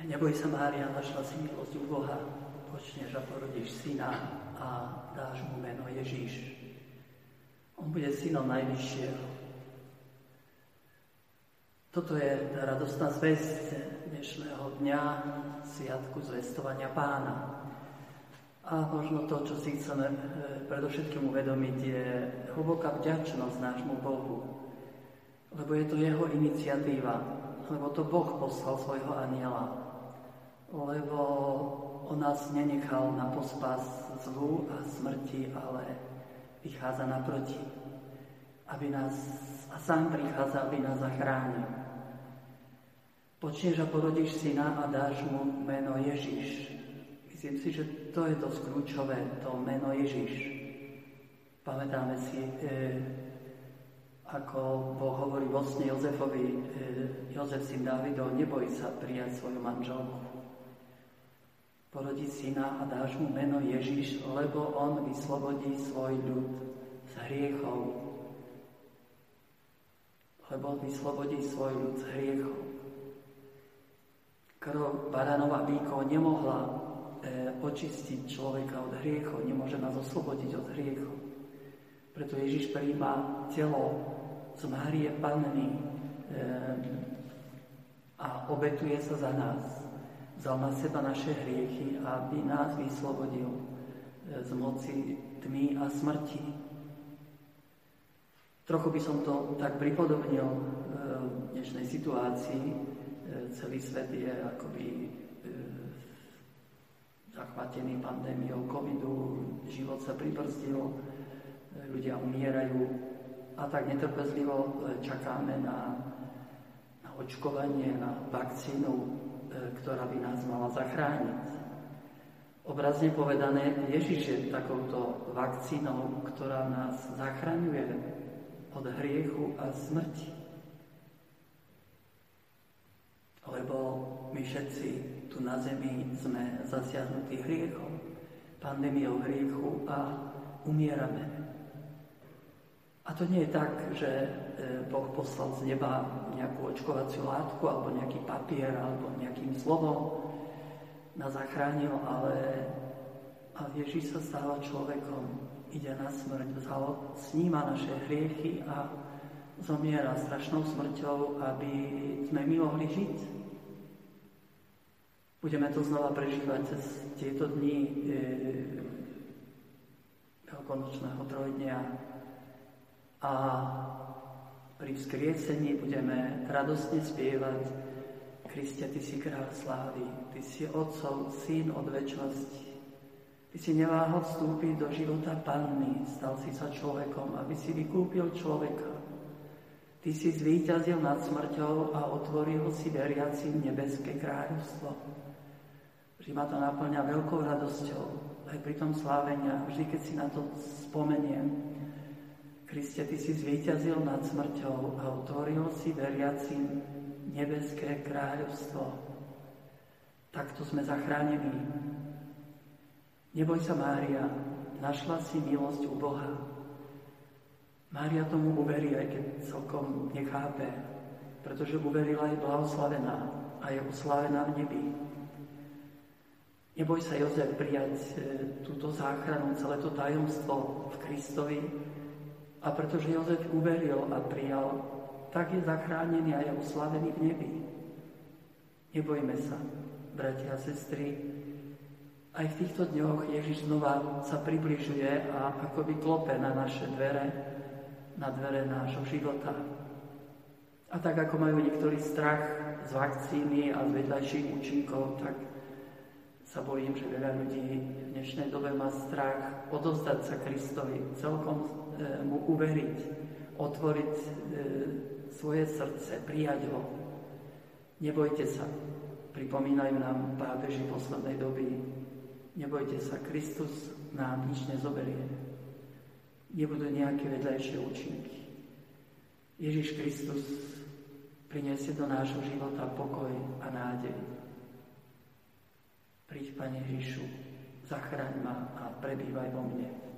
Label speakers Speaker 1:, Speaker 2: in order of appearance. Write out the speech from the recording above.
Speaker 1: Neboj sa, Mária, našla si milosť u Boha, počneš a porodíš syna a dáš mu meno Ježíš. On bude synom Najvyššieho. Toto je tá radostná zväzť dnešného dňa, sviatku zvestovania pána. A možno to, čo si chceme e, predovšetkým uvedomiť, je hlboká vďačnosť nášmu Bohu. Lebo je to jeho iniciatíva, lebo to Boh poslal svojho aniela. Lebo on nás nenechal na pospas zlu a smrti, ale vychádza naproti. Aby nás, a sám prichádza, aby nás zachránil. Počneš a porodíš syna a dáš mu meno Ježiš. Myslím si, že to je dosť kľúčové, to meno Ježiš. Pamätáme si, e, ako Boh hovorí vo sne Jozefovi, e, Jozef syn Dávidov, neboj sa prijať svoju manželku. Porodí syna a dáš mu meno Ježiš, lebo on vyslobodí svoj ľud z hriechov. Lebo vyslobodí svoj ľud z hriechov. Krv baranova bíkov nemohla e, očistiť človeka od hriechov, nemôže nás oslobodiť od hriechov. Preto Ježiš príjma telo z Márie Panny e, a obetuje sa za nás. Vzal na seba naše hriechy, aby nás vyslobodil e, z moci tmy a smrti. Trochu by som to tak pripodobnil e, v dnešnej situácii, celý svet je akoby e, zachvatený pandémiou covidu, život sa pribrzdil, e, ľudia umierajú a tak netrpezlivo e, čakáme na, na očkovanie, na vakcínu, ktorá by nás mala zachrániť. Obrazne povedané, Ježiš je takouto vakcínou, ktorá nás zachraňuje od hriechu a smrti. lebo my všetci tu na zemi sme zasiahnutí hriechom, pandémiou hriechu a umierame. A to nie je tak, že e, Boh poslal z neba nejakú očkovaciu látku alebo nejaký papier alebo nejakým slovom nás zachránil, ale, ale Ježíš sa stáva človekom, ide na smrť, vzal, sníma naše hriechy a zomiera strašnou smrťou, aby sme my mohli žiť. Budeme to znova prežívať cez tieto dni e, veľkonočného trojdňa a pri vzkriesení budeme radostne spievať Kristia, Ty si kráľ slávy, Ty si Otcov, Syn od väčšnosti. Ty si neváhal vstúpiť do života Panny, stal si sa človekom, aby si vykúpil človeka. Ty si zvíťazil nad smrťou a otvoril si veriacim nebeské kráľovstvo že ma to naplňa veľkou radosťou aj pri tom slávenia, vždy keď si na to spomeniem. Kriste, Ty si zvíťazil nad smrťou a otvoril si veriacim nebeské kráľovstvo. Takto sme zachránení. Neboj sa, Mária, našla si milosť u Boha. Mária tomu uverí, aj keď celkom nechápe, pretože uverila je blahoslavená a je uslavená v nebi. Neboj sa, Jozef, prijať e, túto záchranu, celé to tajomstvo v Kristovi. A pretože Jozef uveril a prijal, tak je zachránený a je uslavený v nebi. Nebojme sa, bratia a sestry. Aj v týchto dňoch Ježiš znova sa približuje a akoby klope na naše dvere, na dvere nášho života. A tak ako majú niektorí strach z vakcíny a z vedľajších účinkov, tak sa bojím, že veľa ľudí v dnešnej dobe má strach odozdať sa Kristovi, celkom e, mu uveriť, otvoriť e, svoje srdce, prijať ho. Nebojte sa, pripomínajú nám pápeži poslednej doby. Nebojte sa, Kristus nám nič nezoberie. Nebudú nejaké vedľajšie účinky. Ježiš Kristus priniesie do nášho života pokoj a nádej. Príď, Pane Ježišu, zachraň ma a prebývaj vo mne.